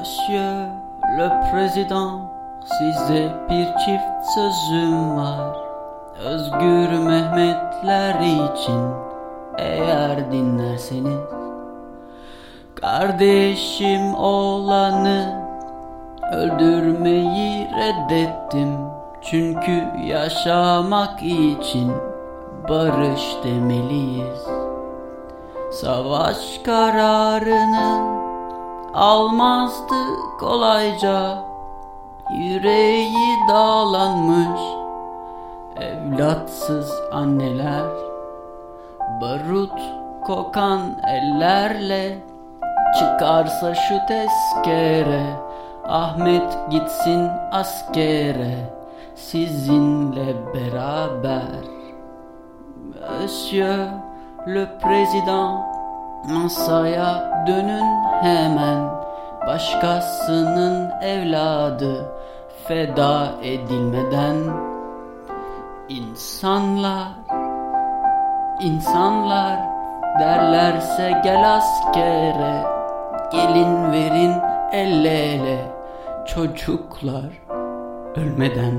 Monsieur le Président, size bir çift sözüm var. Özgür Mehmetler için eğer dinlerseniz. Kardeşim olanı öldürmeyi reddettim. Çünkü yaşamak için barış demeliyiz. Savaş kararını almazdı kolayca. Yüreği dağlanmış. Evlatsız anneler. Barut kokan ellerle. Çıkarsa şu tezkere. Ahmet gitsin askere. Sizinle beraber. Monsieur le Président Masaya dönün hemen. Başkasının evladı Feda edilmeden. İnsanlar insanlar Derlerse gel askere. Gelin verin el ele Çocuklar ölmeden